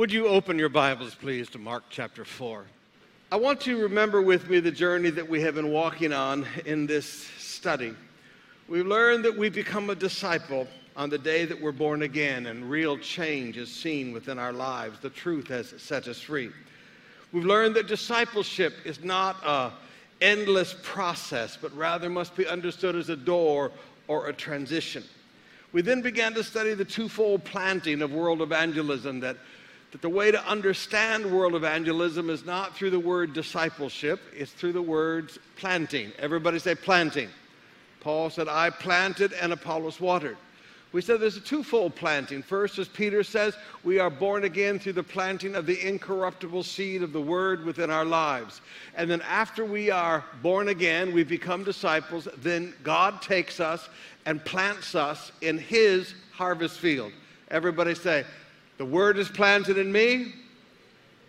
Would you open your Bibles, please, to Mark chapter 4? I want you to remember with me the journey that we have been walking on in this study. We've learned that we become a disciple on the day that we're born again and real change is seen within our lives. The truth has set us free. We've learned that discipleship is not a endless process, but rather must be understood as a door or a transition. We then began to study the twofold planting of world evangelism that that the way to understand world evangelism is not through the word discipleship, it's through the words planting. Everybody say planting. Paul said, I planted and Apollos watered. We said there's a twofold planting. First, as Peter says, we are born again through the planting of the incorruptible seed of the word within our lives. And then after we are born again, we become disciples, then God takes us and plants us in his harvest field. Everybody say, the word is planted in me,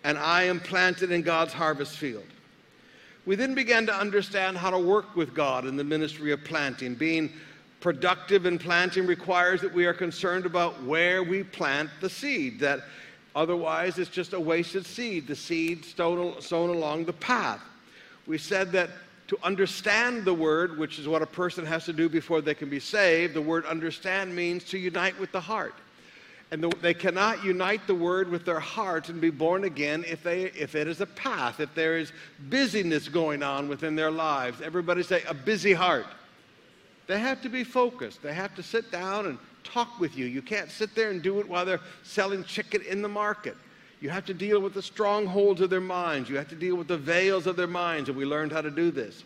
and I am planted in God's harvest field. We then began to understand how to work with God in the ministry of planting. Being productive in planting requires that we are concerned about where we plant the seed, that otherwise it's just a wasted seed, the seed sown, sown along the path. We said that to understand the word, which is what a person has to do before they can be saved, the word understand means to unite with the heart. And the, they cannot unite the word with their heart and be born again if, they, if it is a path, if there is busyness going on within their lives. Everybody say, a busy heart. They have to be focused. They have to sit down and talk with you. You can't sit there and do it while they're selling chicken in the market. You have to deal with the strongholds of their minds. You have to deal with the veils of their minds, and we learned how to do this.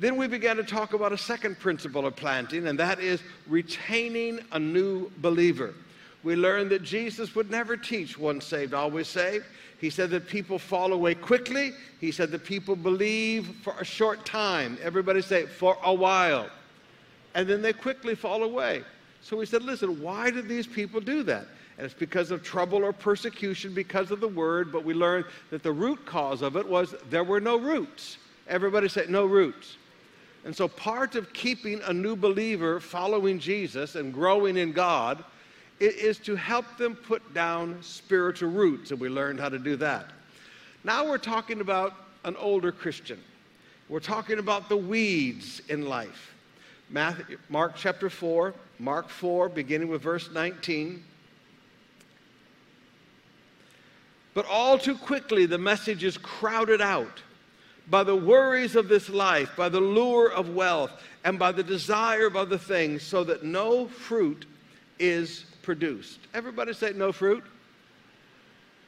Then we began to talk about a second principle of planting, and that is retaining a new believer we learned that Jesus would never teach once saved, always saved. He said that people fall away quickly. He said that people believe for a short time. Everybody say, for a while. And then they quickly fall away. So we said, listen, why did these people do that? And it's because of trouble or persecution because of the word, but we learned that the root cause of it was there were no roots. Everybody said, no roots. And so part of keeping a new believer following Jesus and growing in God it is to help them put down spiritual roots, and we learned how to do that. Now we're talking about an older Christian. We're talking about the weeds in life. Matthew, Mark chapter 4, Mark 4, beginning with verse 19. But all too quickly, the message is crowded out by the worries of this life, by the lure of wealth, and by the desire of other things, so that no fruit is produced. Everybody say no fruit.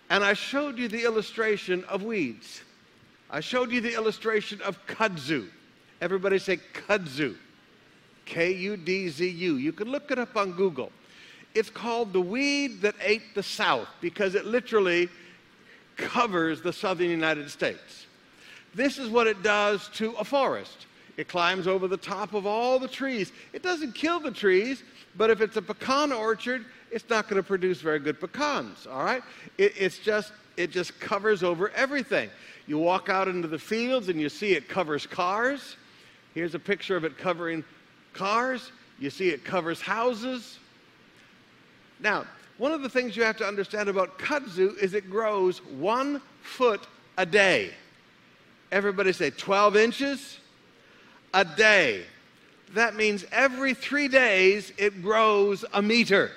And I showed you the illustration of weeds. I showed you the illustration of kudzu. Everybody say kudzu. K U D Z U. You can look it up on Google. It's called the weed that ate the South because it literally covers the southern United States. This is what it does to a forest. It climbs over the top of all the trees. It doesn't kill the trees, but if it's a pecan orchard, it's not going to produce very good pecans, all right? It, it's just, it just covers over everything. You walk out into the fields and you see it covers cars. Here's a picture of it covering cars. You see it covers houses. Now, one of the things you have to understand about kudzu is it grows one foot a day. Everybody say 12 inches a day. That means every three days it grows a meter.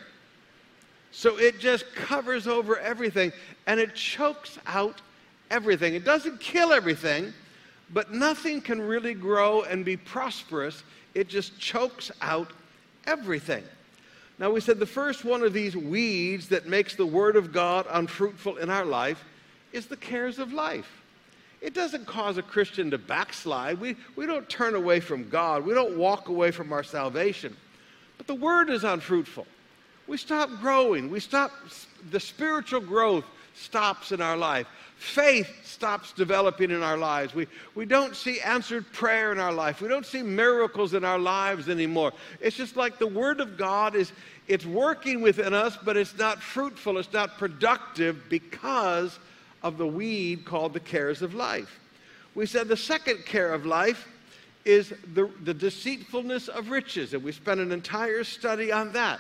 So it just covers over everything and it chokes out everything. It doesn't kill everything, but nothing can really grow and be prosperous. It just chokes out everything. Now, we said the first one of these weeds that makes the Word of God unfruitful in our life is the cares of life. It doesn't cause a Christian to backslide. We, we don't turn away from God, we don't walk away from our salvation. But the Word is unfruitful. We stop growing. We stop, the spiritual growth stops in our life. Faith stops developing in our lives. We, we don't see answered prayer in our life. We don't see miracles in our lives anymore. It's just like the Word of God is, it's working within us, but it's not fruitful, it's not productive because of the weed called the cares of life. We said the second care of life is the, the deceitfulness of riches, and we spent an entire study on that.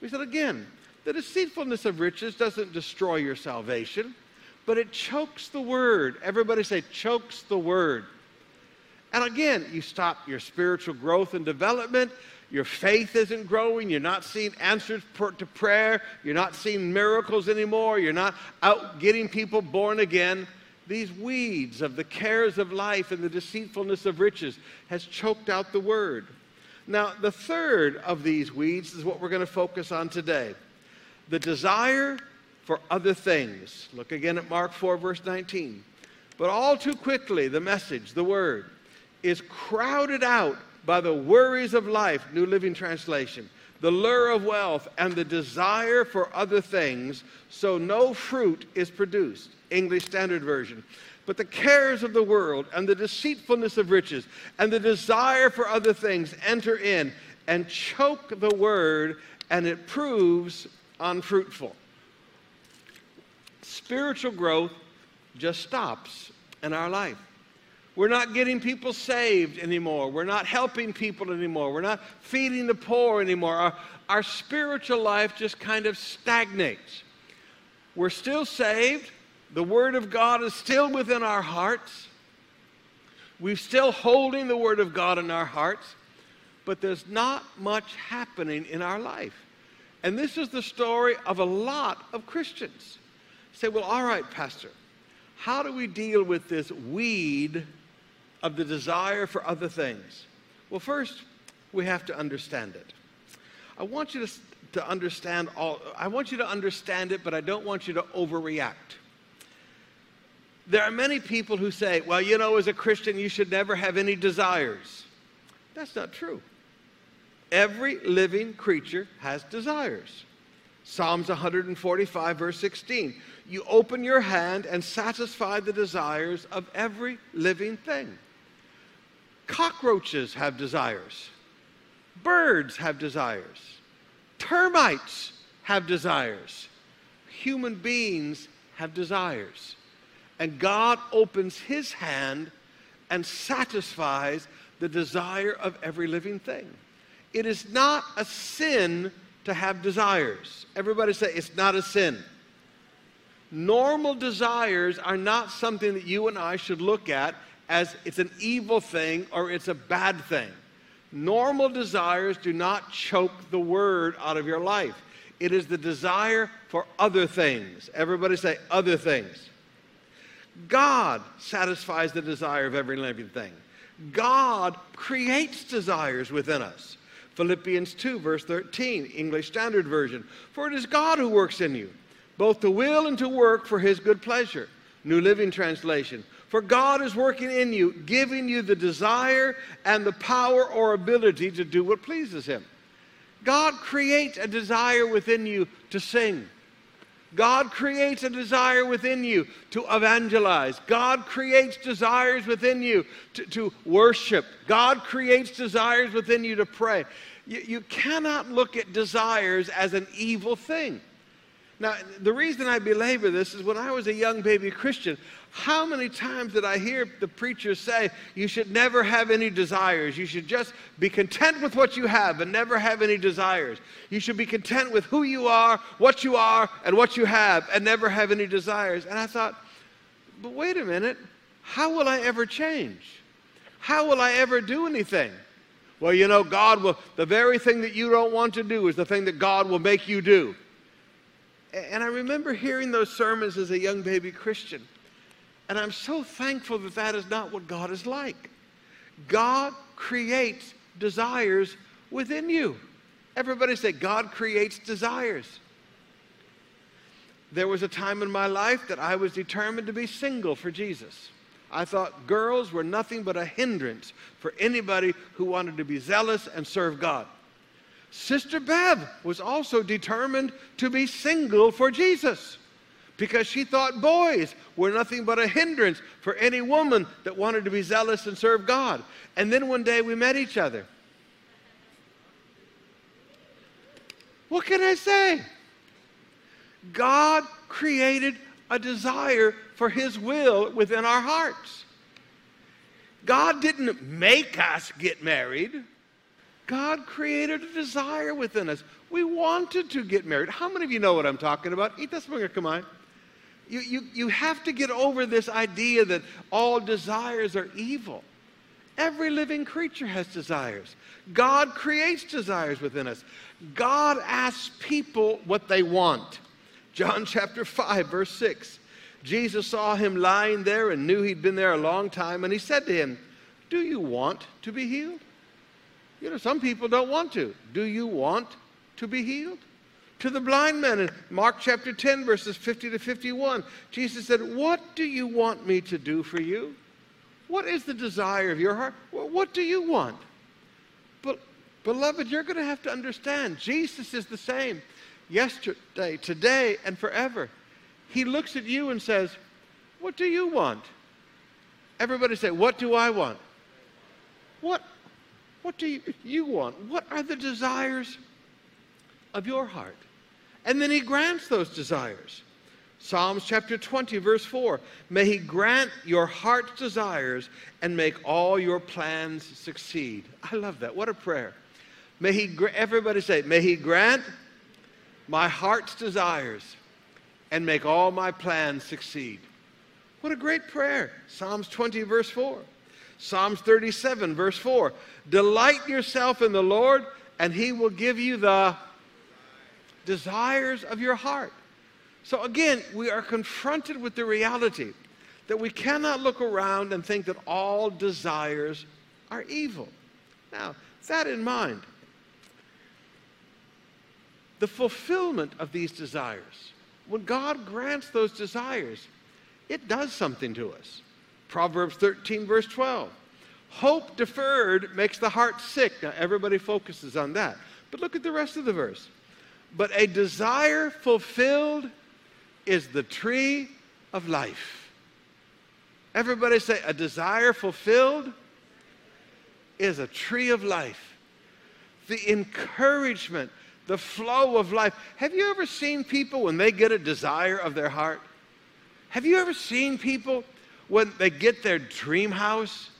We said again, The deceitfulness of riches doesn't destroy your salvation, but it chokes the word. Everybody say, chokes the word. And again, you stop your spiritual growth and development. Your faith isn't growing. You're not seeing answers to prayer. You're not seeing miracles anymore. You're not out getting people born again. These weeds of the cares of life and the deceitfulness of riches has choked out the word. Now, the third of these weeds is what we're going to focus on today the desire for other things. Look again at Mark 4, verse 19. But all too quickly, the message, the word, is crowded out by the worries of life, New Living Translation, the lure of wealth, and the desire for other things, so no fruit is produced. English Standard Version. But the cares of the world and the deceitfulness of riches and the desire for other things enter in and choke the word, and it proves unfruitful. Spiritual growth just stops in our life. We're not getting people saved anymore. We're not helping people anymore. We're not feeding the poor anymore. Our, our spiritual life just kind of stagnates. We're still saved. The Word of God is still within our hearts. We're still holding the Word of God in our hearts, but there's not much happening in our life. And this is the story of a lot of Christians. say, well, all right, Pastor, how do we deal with this weed of the desire for other things? Well, first, we have to understand it. I want you to, to understand all, I want you to understand it, but I don't want you to overreact. There are many people who say, well, you know, as a Christian, you should never have any desires. That's not true. Every living creature has desires. Psalms 145, verse 16. You open your hand and satisfy the desires of every living thing. Cockroaches have desires. Birds have desires. Termites have desires. Human beings have desires. And God opens his hand and satisfies the desire of every living thing. It is not a sin to have desires. Everybody say it's not a sin. Normal desires are not something that you and I should look at as it's an evil thing or it's a bad thing. Normal desires do not choke the word out of your life. It is the desire for other things. Everybody say other things. God satisfies the desire of every living thing. God creates desires within us. Philippians 2, verse 13, English Standard Version. For it is God who works in you, both to will and to work for his good pleasure. New Living Translation. For God is working in you, giving you the desire and the power or ability to do what pleases him. God creates a desire within you to sing God creates a desire within you to evangelize. God creates desires within you to, to worship. God creates desires within you to pray. You, you cannot look at desires as an evil thing. Now, the reason I belabor this is when I was a young baby Christian, how many times did I hear the preachers say, you should never have any desires? You should just be content with what you have and never have any desires. You should be content with who you are, what you are, and what you have, and never have any desires. And I thought, but wait a minute, how will I ever change? How will I ever do anything? Well, you know, God will, the very thing that you don't want to do is the thing that God will make you do. And I remember hearing those sermons as a young baby Christian. And I'm so thankful that that is not what God is like. God creates desires within you. Everybody say, God creates desires. There was a time in my life that I was determined to be single for Jesus. I thought girls were nothing but a hindrance for anybody who wanted to be zealous and serve God. Sister Bev was also determined to be single for Jesus because she thought boys were nothing but a hindrance for any woman that wanted to be zealous and serve God. And then one day we met each other. What can I say? God created a desire for His will within our hearts. God didn't make us get married. God created a desire within us. We wanted to get married. How many of you know what I'm talking about? Eat this finger, come on. You, you, you have to get over this idea that all desires are evil. Every living creature has desires. God creates desires within us. God asks people what they want. John chapter 5, verse 6. Jesus saw him lying there and knew he'd been there a long time, and he said to him, Do you want to be healed? You know, some people don't want to. Do you want to be healed? To the blind man in Mark chapter 10, verses 50 to 51, Jesus said, What do you want me to do for you? What is the desire of your heart? What do you want? But, beloved, you're going to have to understand Jesus is the same yesterday, today, and forever. He looks at you and says, What do you want? Everybody say, What do I want? What, what do you, want? What are the desires of your heart? And then he grants those desires. Psalms chapter 20, verse 4 May he grant your heart's desires and make all your plans succeed. I love that. What a prayer. May he, everybody say, May he grant my heart's desires and make all my plans succeed. What a great prayer. Psalms 20, verse 4. Psalms 37, verse 4. Delight yourself in the Lord, and he will give you the desires of your heart. So again, we are confronted with the reality that we cannot look around and think that all desires are evil. Now, that in mind, the fulfillment of these desires, when God grants those desires, it does something to us. Proverbs 13, verse 12. Hope deferred makes the heart sick. Now, everybody focuses on that. But look at the rest of the verse. But a desire fulfilled is the tree of life. Everybody say, a desire fulfilled is a tree of life. The encouragement, the flow of life. Have you ever seen people when they get a desire of their heart? Have you ever seen people when they get their dream house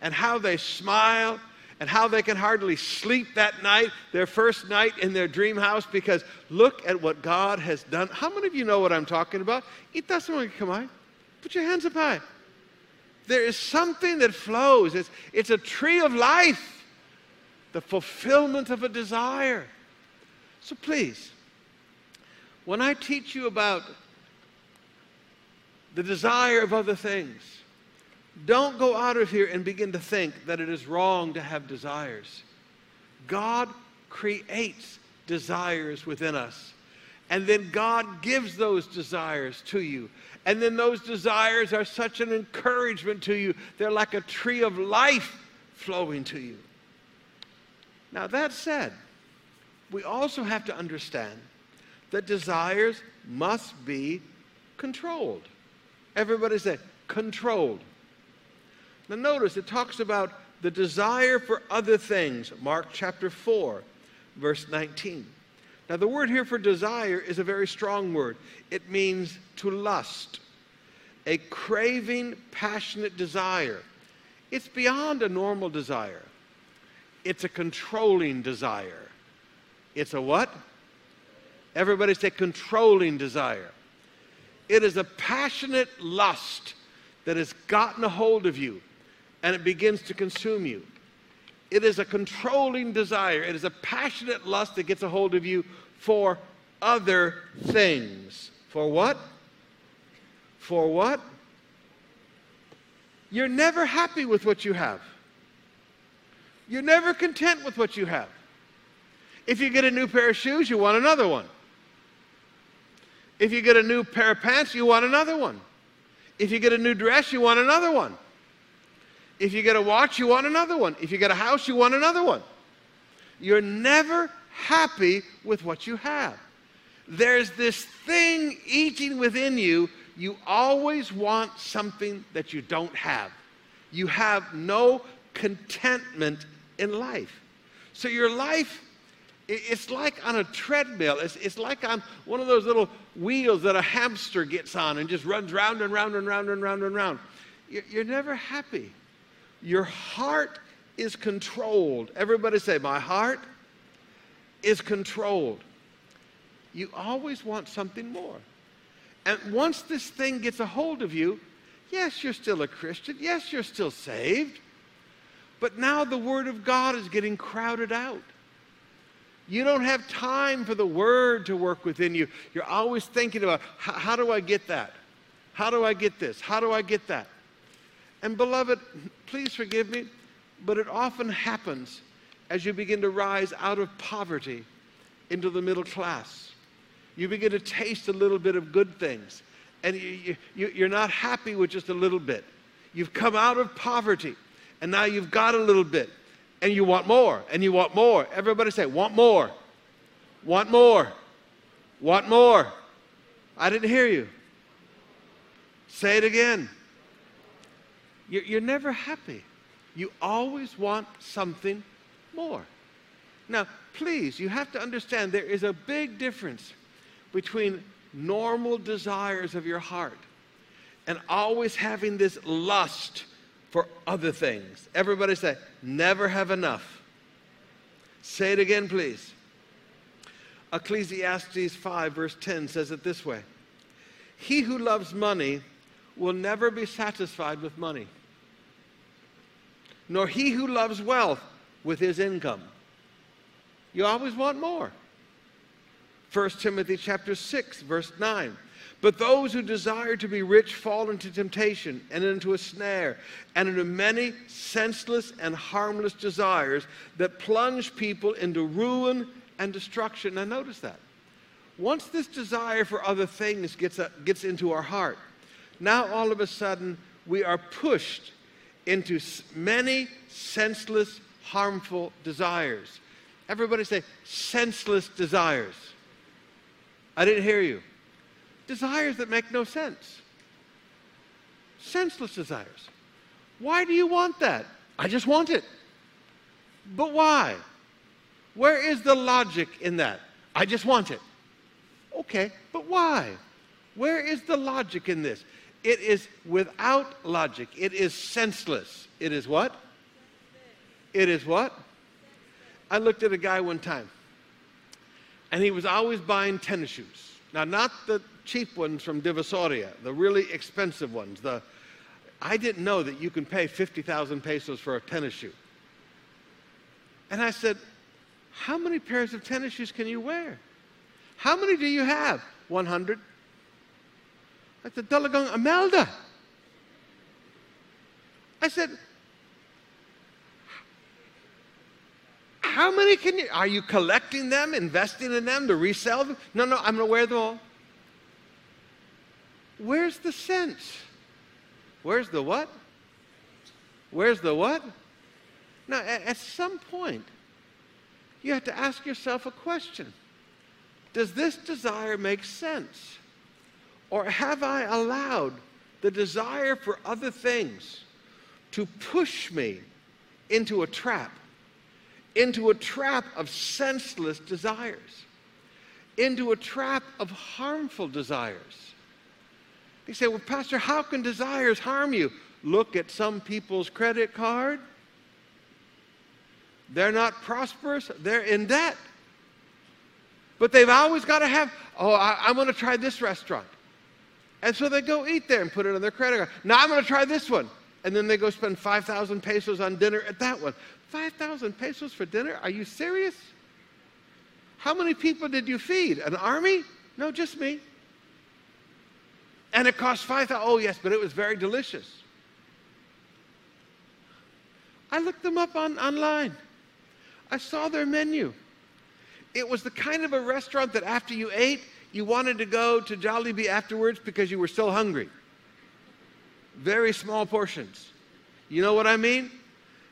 and how they smile and how they can hardly sleep that night, their first night in their dream house, because look at what God has done. How many of you know what I'm talking about? Someone come on. Put your hands up high. There is something that flows. It's, it's a tree of life, the fulfillment of a desire. So please, when I teach you about the desire of other things, don't go out of here and begin to think that it is wrong to have desires. God creates desires within us. And then God gives those desires to you. And then those desires are such an encouragement to you. They're like a tree of life flowing to you. Now, that said, we also have to understand that desires must be controlled. Everybody say, controlled. Now, notice it talks about the desire for other things, Mark chapter 4, verse 19. Now, the word here for desire is a very strong word. It means to lust, a craving, passionate desire. It's beyond a normal desire, it's a controlling desire. It's a what? Everybody say controlling desire. It is a passionate lust that has gotten a hold of you and it begins to consume you. It is a controlling desire, it is a passionate lust that gets a hold of you for other things. For what? For what? You're never happy with what you have. You're never content with what you have. If you get a new pair of shoes, you want another one. If you get a new pair of pants, you want another one. If you get a new dress, you want another one. If you get a watch, you want another one. If you get a house, you want another one. You're never happy with what you have. There's this thing eating within you. You always want something that you don't have. You have no contentment in life. So your life, it's like on a treadmill. It's, it's like on one of those little wheels that a hamster gets on and just runs round and round and round and round and round. You're never happy. Your heart is controlled. Everybody say, My heart is controlled. You always want something more. And once this thing gets a hold of you, yes, you're still a Christian. Yes, you're still saved. But now the Word of God is getting crowded out. You don't have time for the Word to work within you. You're always thinking about how do I get that? How do I get this? How do I get that? And beloved, please forgive me, but it often happens as you begin to rise out of poverty into the middle class. You begin to taste a little bit of good things, and you, you, you're not happy with just a little bit. You've come out of poverty, and now you've got a little bit, and you want more, and you want more. Everybody say, want more, want more, want more. I didn't hear you. Say it again. You're, you're never happy. You always want something more. Now, please, you have to understand there is a big difference between normal desires of your heart and always having this lust for other things. Everybody say, never have enough. Say it again, please. Ecclesiastes 5, verse 10 says it this way He who loves money will never be satisfied with money, nor he who loves wealth with his income. You always want more. 1 Timothy chapter 6 verse 9. But those who desire to be rich fall into temptation and into a snare and into many senseless and harmless desires that plunge people into ruin and destruction. Now notice that. Once this desire for other things gets, a, gets into our heart, now all of a sudden we are pushed into many senseless, harmful desires. Everybody say, senseless desires. I didn't hear you. Desires that make no sense. Senseless desires. Why do you want that? I just want it. But why? Where is the logic in that? I just want it. Okay, but why? Where is the logic in this? It is without logic. It is senseless. It is what? It is what? I looked at a guy one time, and he was always buying tennis shoes. Now, not the cheap ones from Divisoria, the really expensive ones. The, I didn't know that you can pay 50,000 pesos for a tennis shoe. And I said, How many pairs of tennis shoes can you wear? How many do you have? 100. I said, Talagang Imelda. I said, How many can you, are you collecting them, investing in them to resell them? No, no, I'm going to wear them all. Where's the sense? Where's the what? Where's the what? Now, at some point, you have to ask yourself a question Does this desire make sense? Or have I allowed the desire for other things to push me into a trap, into a trap of senseless desires, into a trap of harmful desires? You say, well, Pastor, how can desires harm you? Look at some people's credit card. They're not prosperous, they're in debt. But they've always got to have, oh, I, I want to try this restaurant. And so they go eat there and put it on their credit card. Now I'm going to try this one. And then they go spend 5,000 pesos on dinner at that one. 5,000 pesos for dinner? Are you serious? How many people did you feed? An army? No, just me. And it cost 5,000. Oh, yes, but it was very delicious. I looked them up on, online. I saw their menu. It was the kind of a restaurant that after you ate, you wanted to go to Jollibee afterwards because you were still hungry. Very small portions. You know what I mean?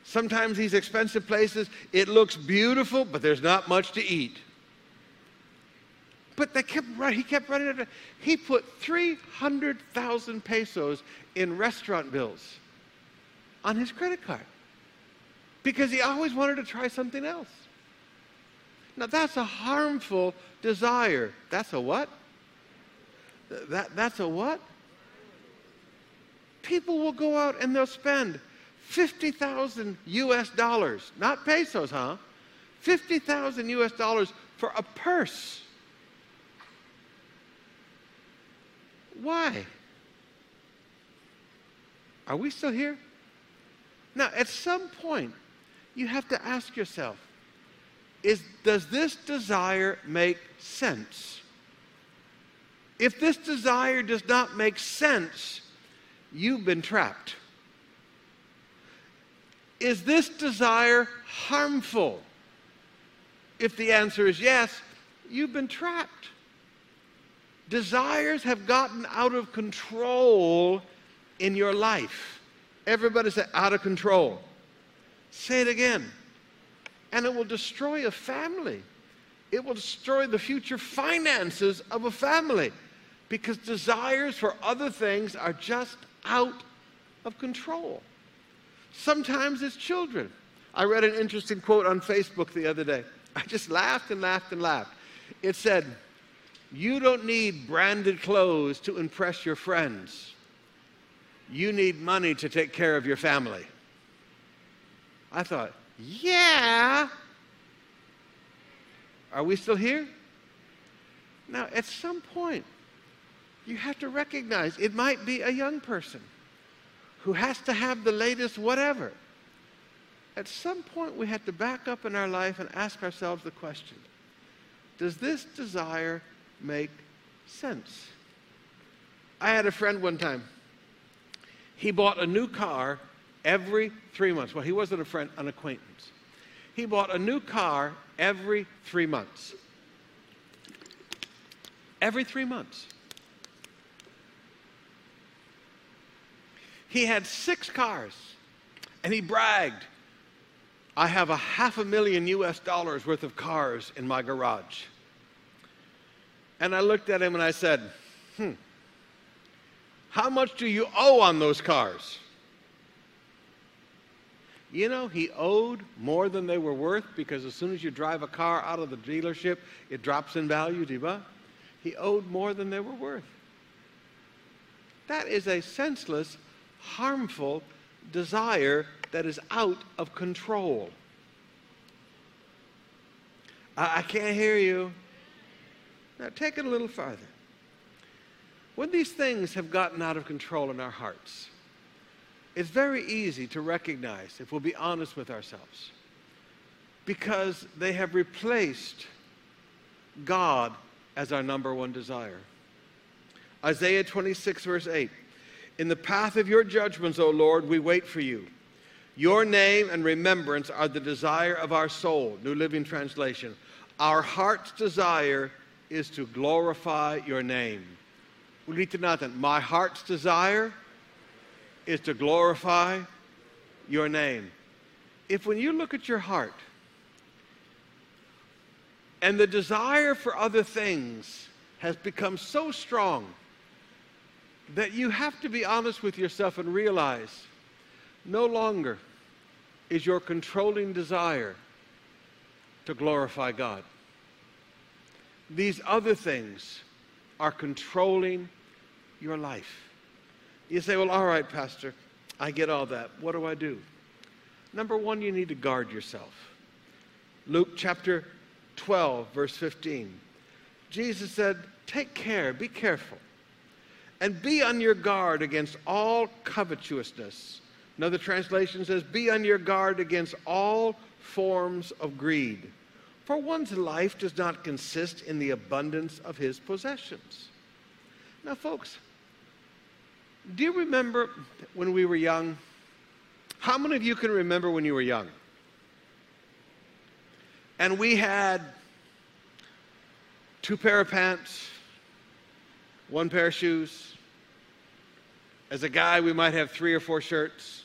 Sometimes these expensive places, it looks beautiful, but there's not much to eat. But they kept running, he kept running. He put 300,000 pesos in restaurant bills on his credit card because he always wanted to try something else. Now, that's a harmful desire. That's a what? That, that's a what? People will go out and they'll spend 50,000 US dollars, not pesos, huh? 50,000 US dollars for a purse. Why? Are we still here? Now, at some point, you have to ask yourself is, does this desire make sense? If this desire does not make sense, you've been trapped. Is this desire harmful? If the answer is yes, you've been trapped. Desires have gotten out of control in your life. Everybody say, out of control. Say it again. And it will destroy a family. It will destroy the future finances of a family because desires for other things are just out of control. Sometimes it's children. I read an interesting quote on Facebook the other day. I just laughed and laughed and laughed. It said, You don't need branded clothes to impress your friends. You need money to take care of your family. I thought, Yeah. Are we still here? Now, at some point, you have to recognize it might be a young person who has to have the latest whatever. At some point, we have to back up in our life and ask ourselves the question Does this desire make sense? I had a friend one time. He bought a new car every three months. Well, he wasn't a friend, an acquaintance. He bought a new car every three months. Every three months. He had six cars, and he bragged, I have a half a million US dollars worth of cars in my garage. And I looked at him and I said, Hmm, how much do you owe on those cars? You know, he owed more than they were worth because as soon as you drive a car out of the dealership, it drops in value, diba? He owed more than they were worth. That is a senseless harmful desire that is out of control. I, I can't hear you. Now, take it a little farther. When these things have gotten out of control in our hearts, it's very easy to recognize, if we'll be honest with ourselves, because they have replaced God as our number one desire. Isaiah 26, verse 8 in the path of your judgments, O Lord, we wait for you. Your name and remembrance are the desire of our soul. New Living Translation. Our heart's desire is to glorify your name. My heart's desire is to glorify your name. If when you look at your heart and the desire for other things has become so strong that you have to be honest with yourself and realize no longer is your controlling desire to glorify God. These other things are controlling your life. You say, Well, all right, Pastor, I get all that. What do I do? Number one, you need to guard yourself. Luke chapter 12, verse 15. Jesus said, Take care, be careful and be on your guard against all covetousness. Another translation says, Be on your guard against all forms of greed. For one's life does not consist in the abundance of his possessions. Now, folks, do you remember when we were young? How many of you can remember when you were young? And we had two pair of pants, one pair of shoes, as a guy, we might have three or four shirts,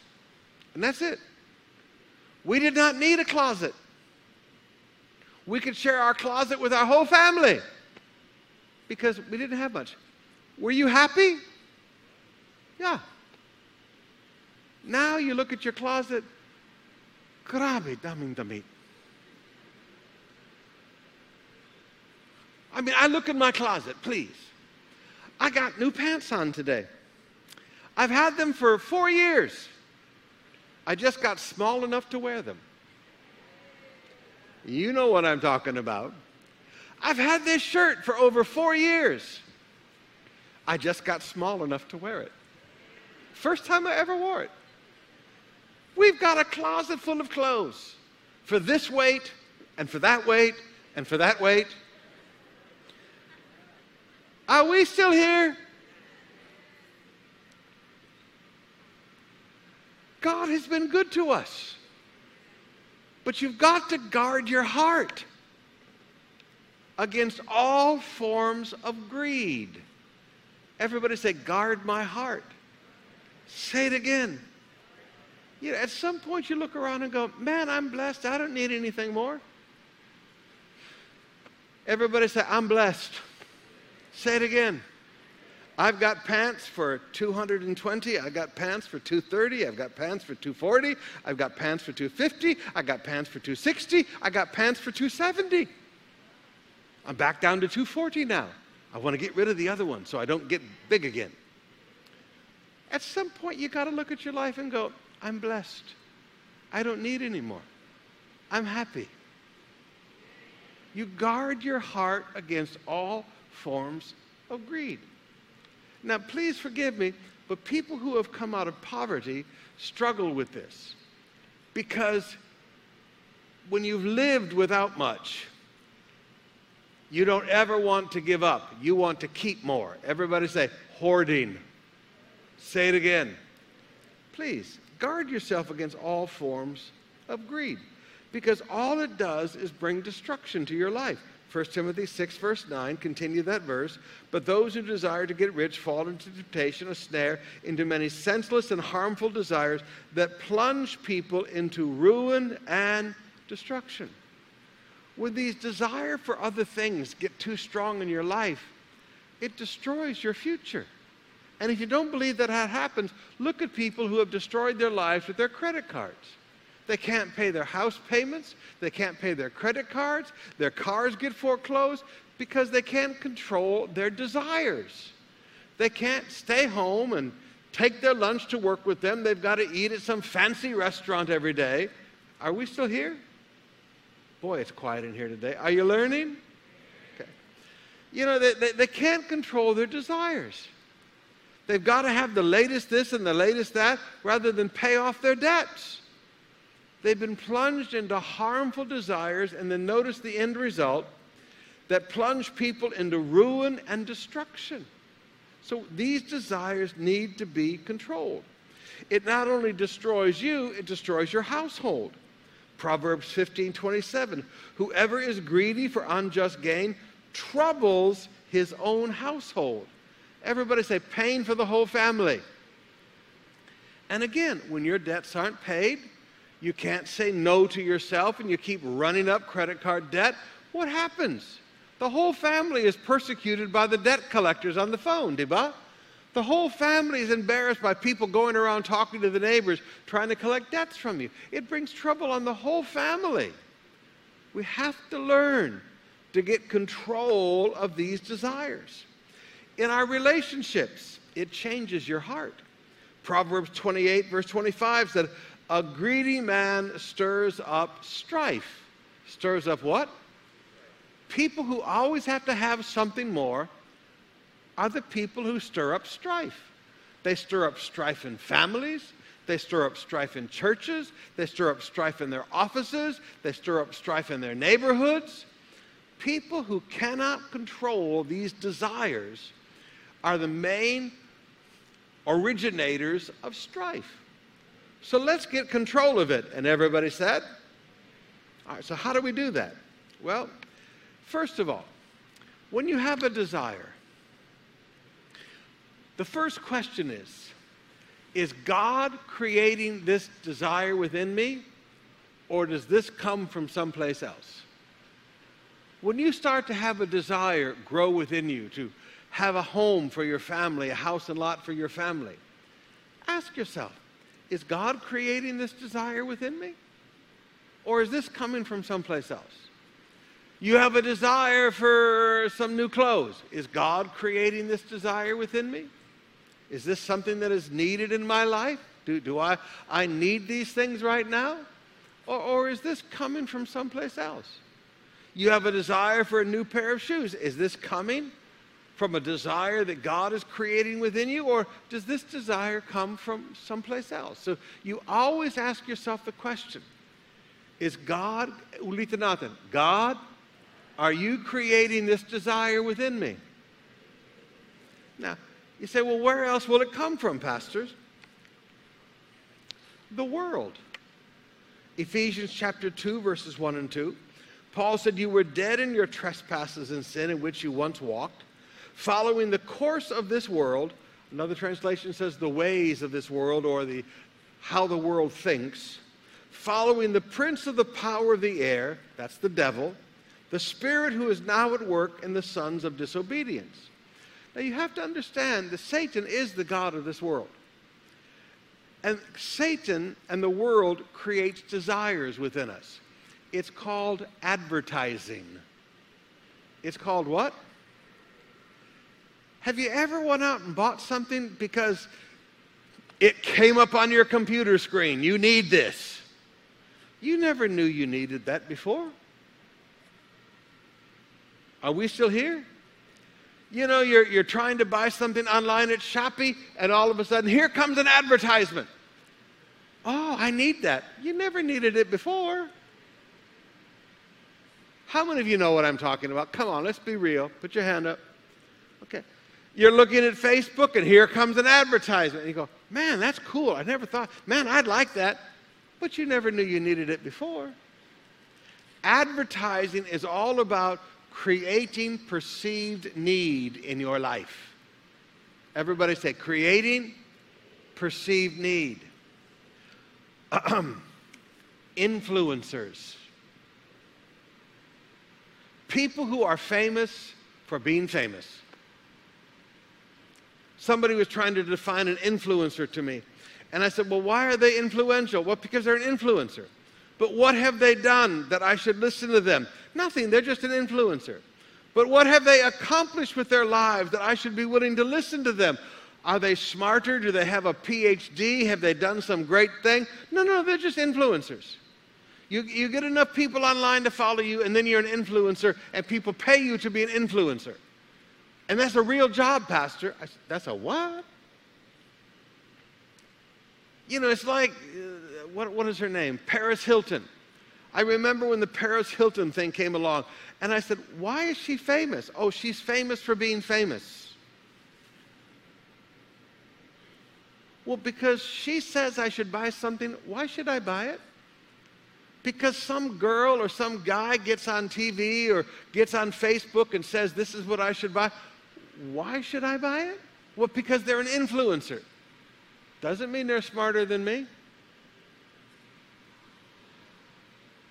and that's it. We did not need a closet. We could share our closet with our whole family because we didn't have much. Were you happy? Yeah. Now you look at your closet, grabe, daming damit. I mean, I look in my closet, please. I got new pants on today. I've had them for four years. I just got small enough to wear them. You know what I'm talking about. I've had this shirt for over four years. I just got small enough to wear it. First time I ever wore it. We've got a closet full of clothes for this weight and for that weight and for that weight. Are we still here? God has been good to us. But you've got to guard your heart against all forms of greed. Everybody say, guard my heart. Say it again. You know, at some point you look around and go, man, I'm blessed. I don't need anything more. Everybody say, I'm blessed. Say it again. I've got pants for 220. I've got pants for 230. I've got pants for 240. I've got pants for 250. I've got pants for 260. I got pants for 270. I'm back down to 240 now. I want to get rid of the other one so I don't get big again. At some point, you got to look at your life and go, I'm blessed. I don't need anymore. I'm happy. You guard your heart against all forms of greed. Now, please forgive me, but people who have come out of poverty struggle with this because when you've lived without much, you don't ever want to give up. You want to keep more. Everybody say, hoarding. Say it again. Please, guard yourself against all forms of greed because all it does is bring destruction to your life. 1 Timothy 6, verse 9, continue that verse. But those who desire to get rich fall into temptation, a snare, into many senseless and harmful desires that plunge people into ruin and destruction. When these desire for other things get too strong in your life, it destroys your future. And if you don't believe that that happens, look at people who have destroyed their lives with their credit cards. They can't pay their house payments. They can't pay their credit cards. Their cars get foreclosed because they can't control their desires. They can't stay home and take their lunch to work with them. They've got to eat at some fancy restaurant every day. Are we still here? Boy, it's quiet in here today. Are you learning? Okay. You know, they, they, they can't control their desires. They've got to have the latest this and the latest that rather than pay off their debts. They've been plunged into harmful desires, and then notice the end result that plunge people into ruin and destruction. So these desires need to be controlled. It not only destroys you, it destroys your household. Proverbs 15 27. Whoever is greedy for unjust gain troubles his own household. Everybody say, pain for the whole family. And again, when your debts aren't paid, you can't say no to yourself and you keep running up credit card debt, what happens? The whole family is persecuted by the debt collectors on the phone, Deba. The whole family is embarrassed by people going around talking to the neighbors trying to collect debts from you. It brings trouble on the whole family. We have to learn to get control of these desires. In our relationships, it changes your heart. Proverbs 28, verse 25 said, a greedy man stirs up strife. Stirs up what? People who always have to have something more are the people who stir up strife. They stir up strife in families. They stir up strife in churches. They stir up strife in their offices. They stir up strife in their neighborhoods. People who cannot control these desires are the main originators of strife. So let's get control of it. And everybody said? All right, so how do we do that? Well, first of all, when you have a desire, the first question is Is God creating this desire within me, or does this come from someplace else? When you start to have a desire grow within you to have a home for your family, a house and lot for your family, ask yourself is God creating this desire within me? Or is this coming from someplace else? You have a desire for some new clothes. Is God creating this desire within me? Is this something that is needed in my life? Do, do I, I need these things right now? Or, or is this coming from someplace else? You have a desire for a new pair of shoes. Is this coming from a desire that God is creating within you, or does this desire come from someplace else? So you always ask yourself the question Is God, ulitanatan, God, are you creating this desire within me? Now, you say, well, where else will it come from, pastors? The world. Ephesians chapter 2, verses 1 and 2. Paul said, You were dead in your trespasses and sin in which you once walked, following the course of this world. Another translation says, The ways of this world, or the how the world thinks, following the prince of the power of the air, that's the devil, the spirit who is now at work in the sons of disobedience. Now you have to understand that Satan is the God of this world. And Satan and the world creates desires within us. It's called advertising. It's called what? Have you ever went out and bought something because it came up on your computer screen? You need this. You never knew you needed that before. Are we still here? You know, you're, you're trying to buy something online at Shopee, and all of a sudden, here comes an advertisement. Oh, I need that. You never needed it before. How many of you know what I'm talking about? Come on, let's be real. Put your hand up. Okay. You're looking at Facebook, and here comes an advertisement. And you go, man, that's cool. I never thought, man, I'd like that. But you never knew you needed it before. Advertising is all about creating perceived need in your life. Everybody say, creating perceived need. Influencers. People who are famous for being famous. Somebody was trying to define an influencer to me. And I said, Well, why are they influential? Well, because they're an influencer. But what have they done that I should listen to them? Nothing, they're just an influencer. But what have they accomplished with their lives that I should be willing to listen to them? Are they smarter? Do they have a PhD? Have they done some great thing? No, no, they're just influencers. You, you get enough people online to follow you, and then you're an influencer, and people pay you to be an influencer. And that's a real job, Pastor. I, that's a what? You know, it's like, uh, what, what is her name? Paris Hilton. I remember when the Paris Hilton thing came along, and I said, Why is she famous? Oh, she's famous for being famous. Well, because she says I should buy something, why should I buy it? Because some girl or some guy gets on TV or gets on Facebook and says, This is what I should buy. Why should I buy it? Well, because they're an influencer. Doesn't mean they're smarter than me.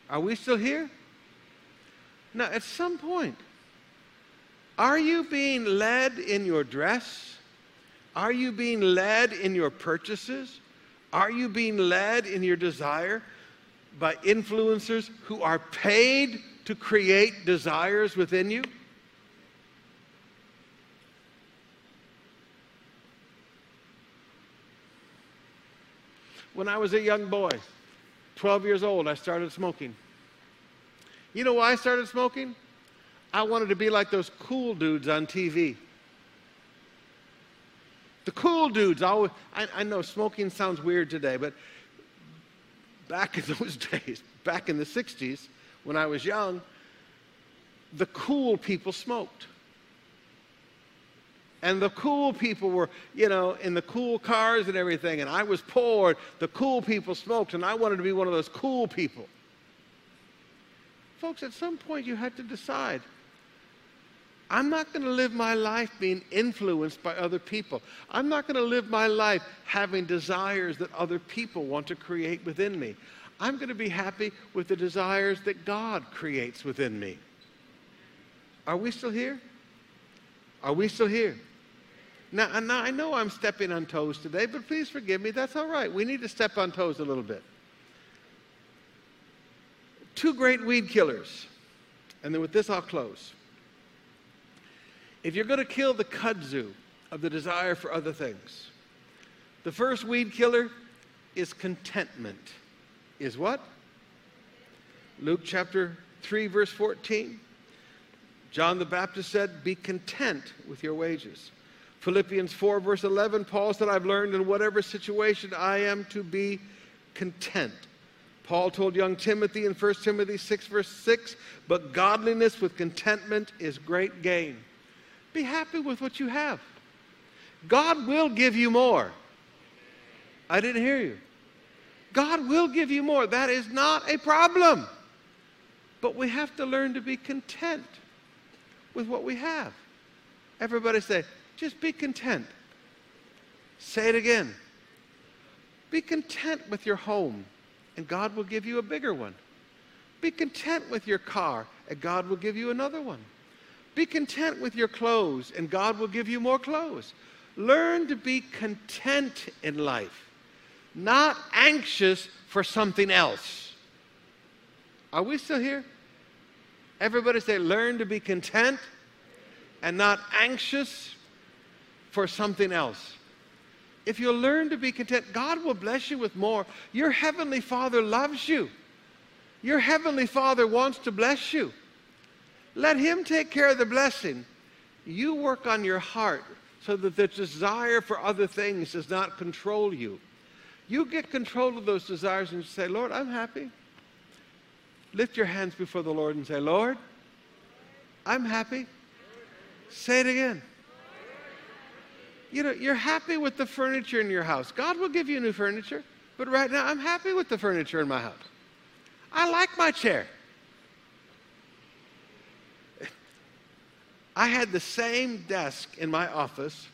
Are we still here? Now, at some point, are you being led in your dress? Are you being led in your purchases? Are you being led in your desire by influencers who are paid to create desires within you? When I was a young boy, 12 years old, I started smoking. You know why I started smoking? I wanted to be like those cool dudes on TV. The cool dudes always, I, I know smoking sounds weird today, but back in those days, back in the 60s, when I was young, the cool people smoked. And the cool people were, you know, in the cool cars and everything. And I was poor. The cool people smoked, and I wanted to be one of those cool people. Folks, at some point you had to decide I'm not going to live my life being influenced by other people. I'm not going to live my life having desires that other people want to create within me. I'm going to be happy with the desires that God creates within me. Are we still here? Are we still here? Now, now, I know I'm stepping on toes today, but please forgive me. That's all right. We need to step on toes a little bit. Two great weed killers. And then with this, I'll close. If you're going to kill the kudzu of the desire for other things, the first weed killer is contentment. Is what? Luke chapter 3, verse 14. John the Baptist said, Be content with your wages. Philippians 4, verse 11, Paul said, I've learned in whatever situation I am to be content. Paul told young Timothy in 1 Timothy 6, verse 6, but godliness with contentment is great gain. Be happy with what you have. God will give you more. I didn't hear you. God will give you more. That is not a problem. But we have to learn to be content with what we have. Everybody say, just be content. Say it again. Be content with your home, and God will give you a bigger one. Be content with your car, and God will give you another one. Be content with your clothes, and God will give you more clothes. Learn to be content in life, not anxious for something else. Are we still here? Everybody say, learn to be content and not anxious for something else. If you learn to be content, God will bless you with more. Your heavenly Father loves you. Your heavenly Father wants to bless you. Let Him take care of the blessing. You work on your heart so that the desire for other things does not control you. You get control of those desires and say, Lord, I'm happy. Lift your hands before the Lord and say, Lord, I'm happy. Say it again. You know, you're happy with the furniture in your house. God will give you new furniture, but right now I'm happy with the furniture in my house. I like my chair. I had the same desk in my office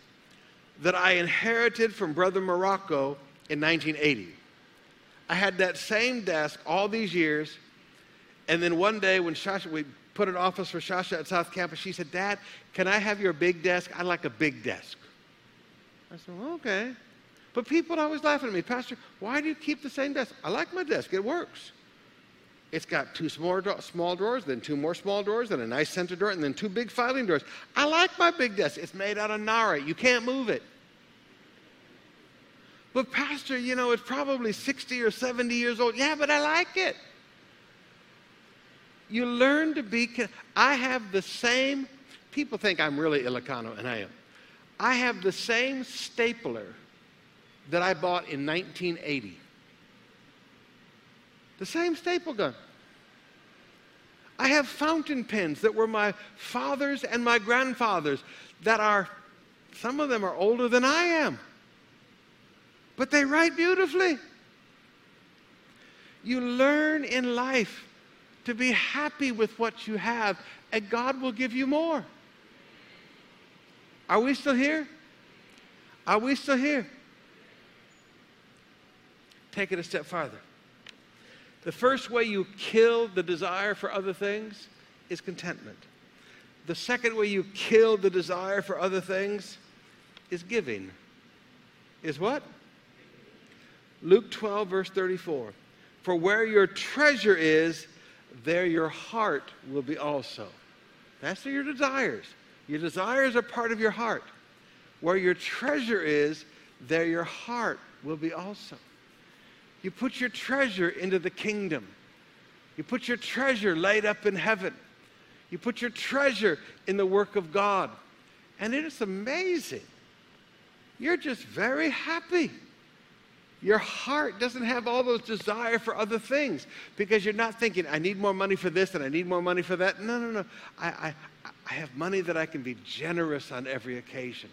that I inherited from Brother Morocco in 1980. I had that same desk all these years, and then one day when Shasha, we put an office for Shasha at South Campus, she said, Dad, can I have your big desk? I like a big desk. I said, well, okay. But people always laughing at me, Pastor, why do you keep the same desk? I like my desk, it works. It's got two small, small drawers, then two more small drawers, then a nice center drawer, and then two big filing drawers. I like my big desk. It's made out of narra. You can't move it. But, Pastor, you know, it's probably 60 or 70 years old. Yeah, but I like it. You learn to be. I have the same, people think I'm really Ilocano, and I am. I have the same stapler that I bought in 1980. The same staple gun. I have fountain pens that were my father's and my grandfather's that are, some of them are older than I am. But they write beautifully. You learn in life to be happy with what you have, and God will give you more. Are we still here? Are we still here? Take it a step farther. The first way you kill the desire for other things is contentment. The second way you kill the desire for other things is giving. Is what? Luke 12, verse 34. For where your treasure is, there your heart will be also. That's your desires. Your desires are part of your heart. Where your treasure is, there your heart will be also. You put your treasure into the kingdom. You put your treasure laid up in heaven. You put your treasure in the work of God. And it is amazing. You're just very happy. Your heart doesn't have all those desire for other things because you're not thinking, I need more money for this and I need more money for that. No, no, no. I, I, I have money that I can be generous on every occasion.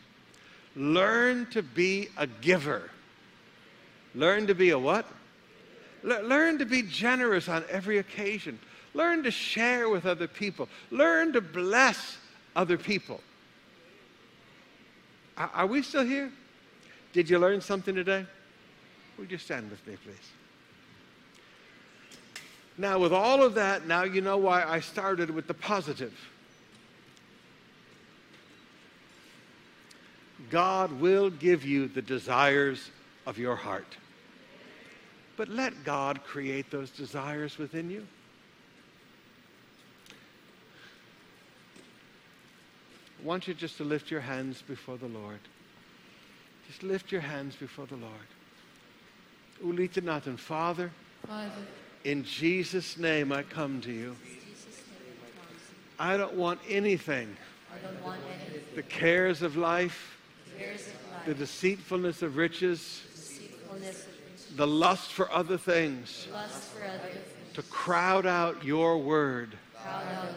Learn to be a giver. Learn to be a what? learn to be generous on every occasion. Learn to share with other people. Learn to bless other people. Are, are we still here? Did you learn something today? Would you stand with me, please? Now, with all of that, now you know why I started with the positive. God will give you the desires of your heart. But let God create those desires within you. I want you just to lift your hands before the Lord. Just lift your hands before the Lord. Ulitanatan, Father, Father, in Jesus' name I come to you. in Jesus' name I don't want anything, I don't want any the cares of life, cares of the deceitfulness of riches, deceitfulness of riches, the lust for other things, for other things. to crowd out your word out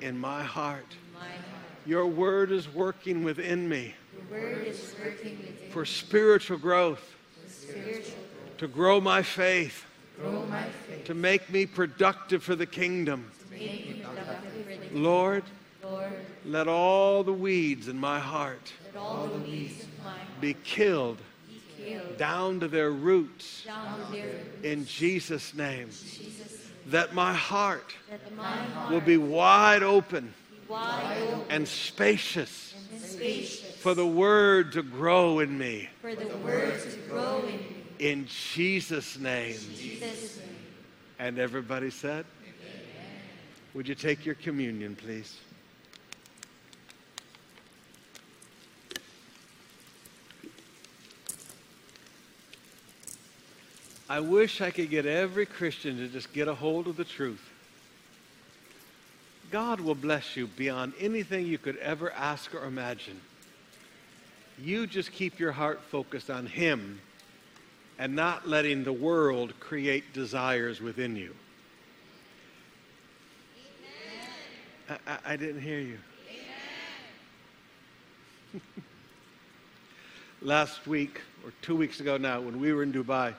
in my heart. my heart. Your word is working within me Your word is working within for spiritual growth, spiritual, to grow my faith, grow my faith, to make me productive for the kingdom. make me productive for Lord, Lord. let all the weeds in my heart Let all the weeds of my heart be killed be killed down to their roots to their roots. in Jesus' name. Jesus, That my heart that my heart will be wide open be wide open and spacious and spacious for the word to grow in me. for the word to grow in me. In Jesus' name. And everybody said, Would you take your communion, please? I wish I could get every Christian to just get a hold of the truth. God will bless you beyond anything you could ever ask or imagine. You just keep your heart focused on Him and not letting the world create desires within you. I, I, I didn't hear you. Last week, or two weeks ago now, when we were in Dubai,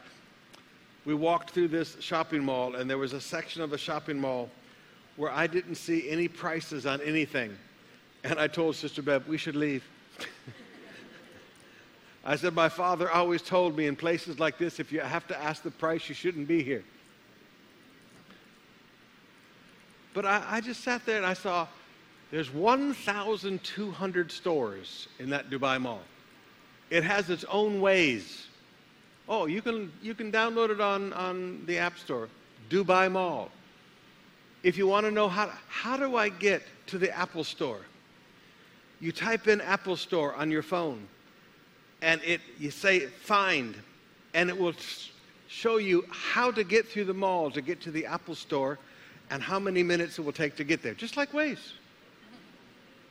we walked through this shopping mall, and there was a section of the shopping mall where I didn't see any prices on anything. And I told Sister Bev, we should leave. I said, My father always told me in places like this, if you have to ask the price, you shouldn't be here. But I, I just sat there and I saw there's 1,200 stores in that Dubai mall. It has its own ways. Oh, you can, you can download it on, on the App Store, Dubai Mall. If you want to know how, how do I get to the Apple Store, you type in Apple Store on your phone and it, you say find, and it will show you how to get through the mall to get to the Apple Store and how many minutes it will take to get there, just like Waze.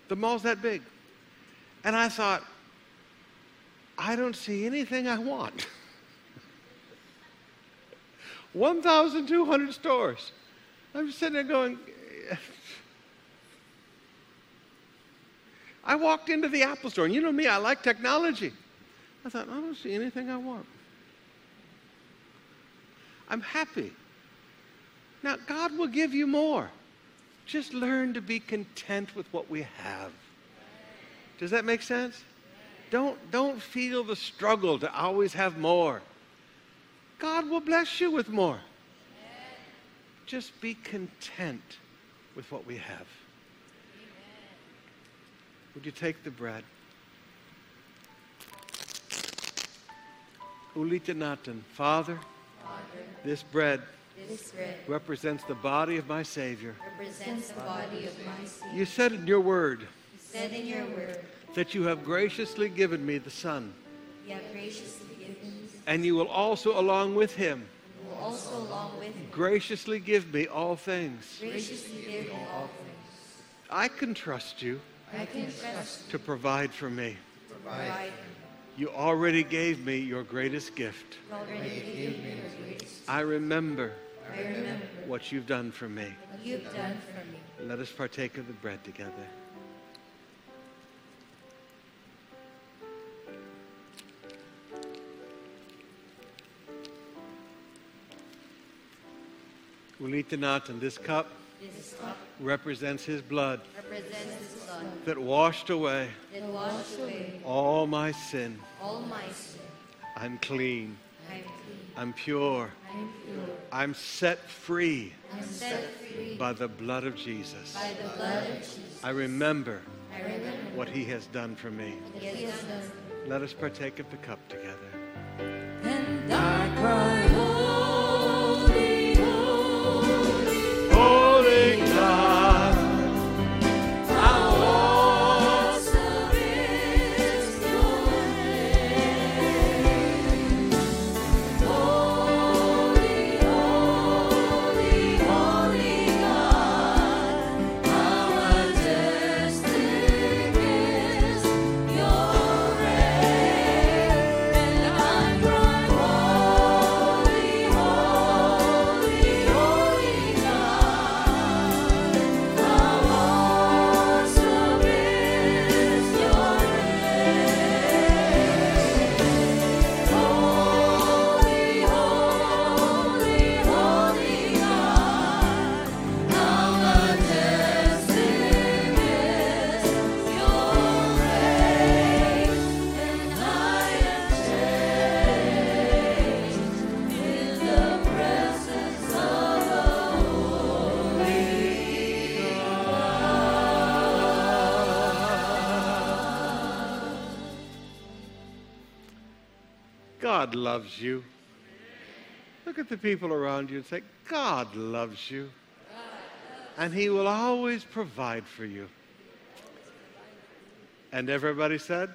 The mall's that big. And I thought, I don't see anything I want. 1,200 stores. I'm sitting there going, I walked into the Apple store, and you know me, I like technology. I thought, I don't see anything I want. I'm happy. Now, God will give you more. Just learn to be content with what we have. Does that make sense? Don't, don't feel the struggle to always have more. God will bless you with more. Just be content with what we have. Would you take the bread? Ulitanatan, Father, Father, this bread this bread represents the body of my Savior. represents the body of my Savior. You said in your word You said in your word, that you have graciously given me the Son, you have graciously given me, and you will also, along with him, also along with me, graciously give me all things. graciously give me all things. I can trust you I can trust to provide for me. to provide. You already gave me your greatest gift. You gave me your greatest. I remember I remember what you've done for me. what you've done for me. Let us partake of the bread together. Ulitanat, the this in This cup represents his blood represents His blood that washed away that washed away all my sin. all my sin. I'm clean. I'm clean. I'm pure. I'm pure. I'm set free I'm set free by the blood of Jesus. by the blood of Jesus. I remember I remember what he has done for me. what He has done. Let us partake of the cup together. And I cry, Loves you. Look at the people around you and say, God loves you. And He will always provide for you. And everybody said,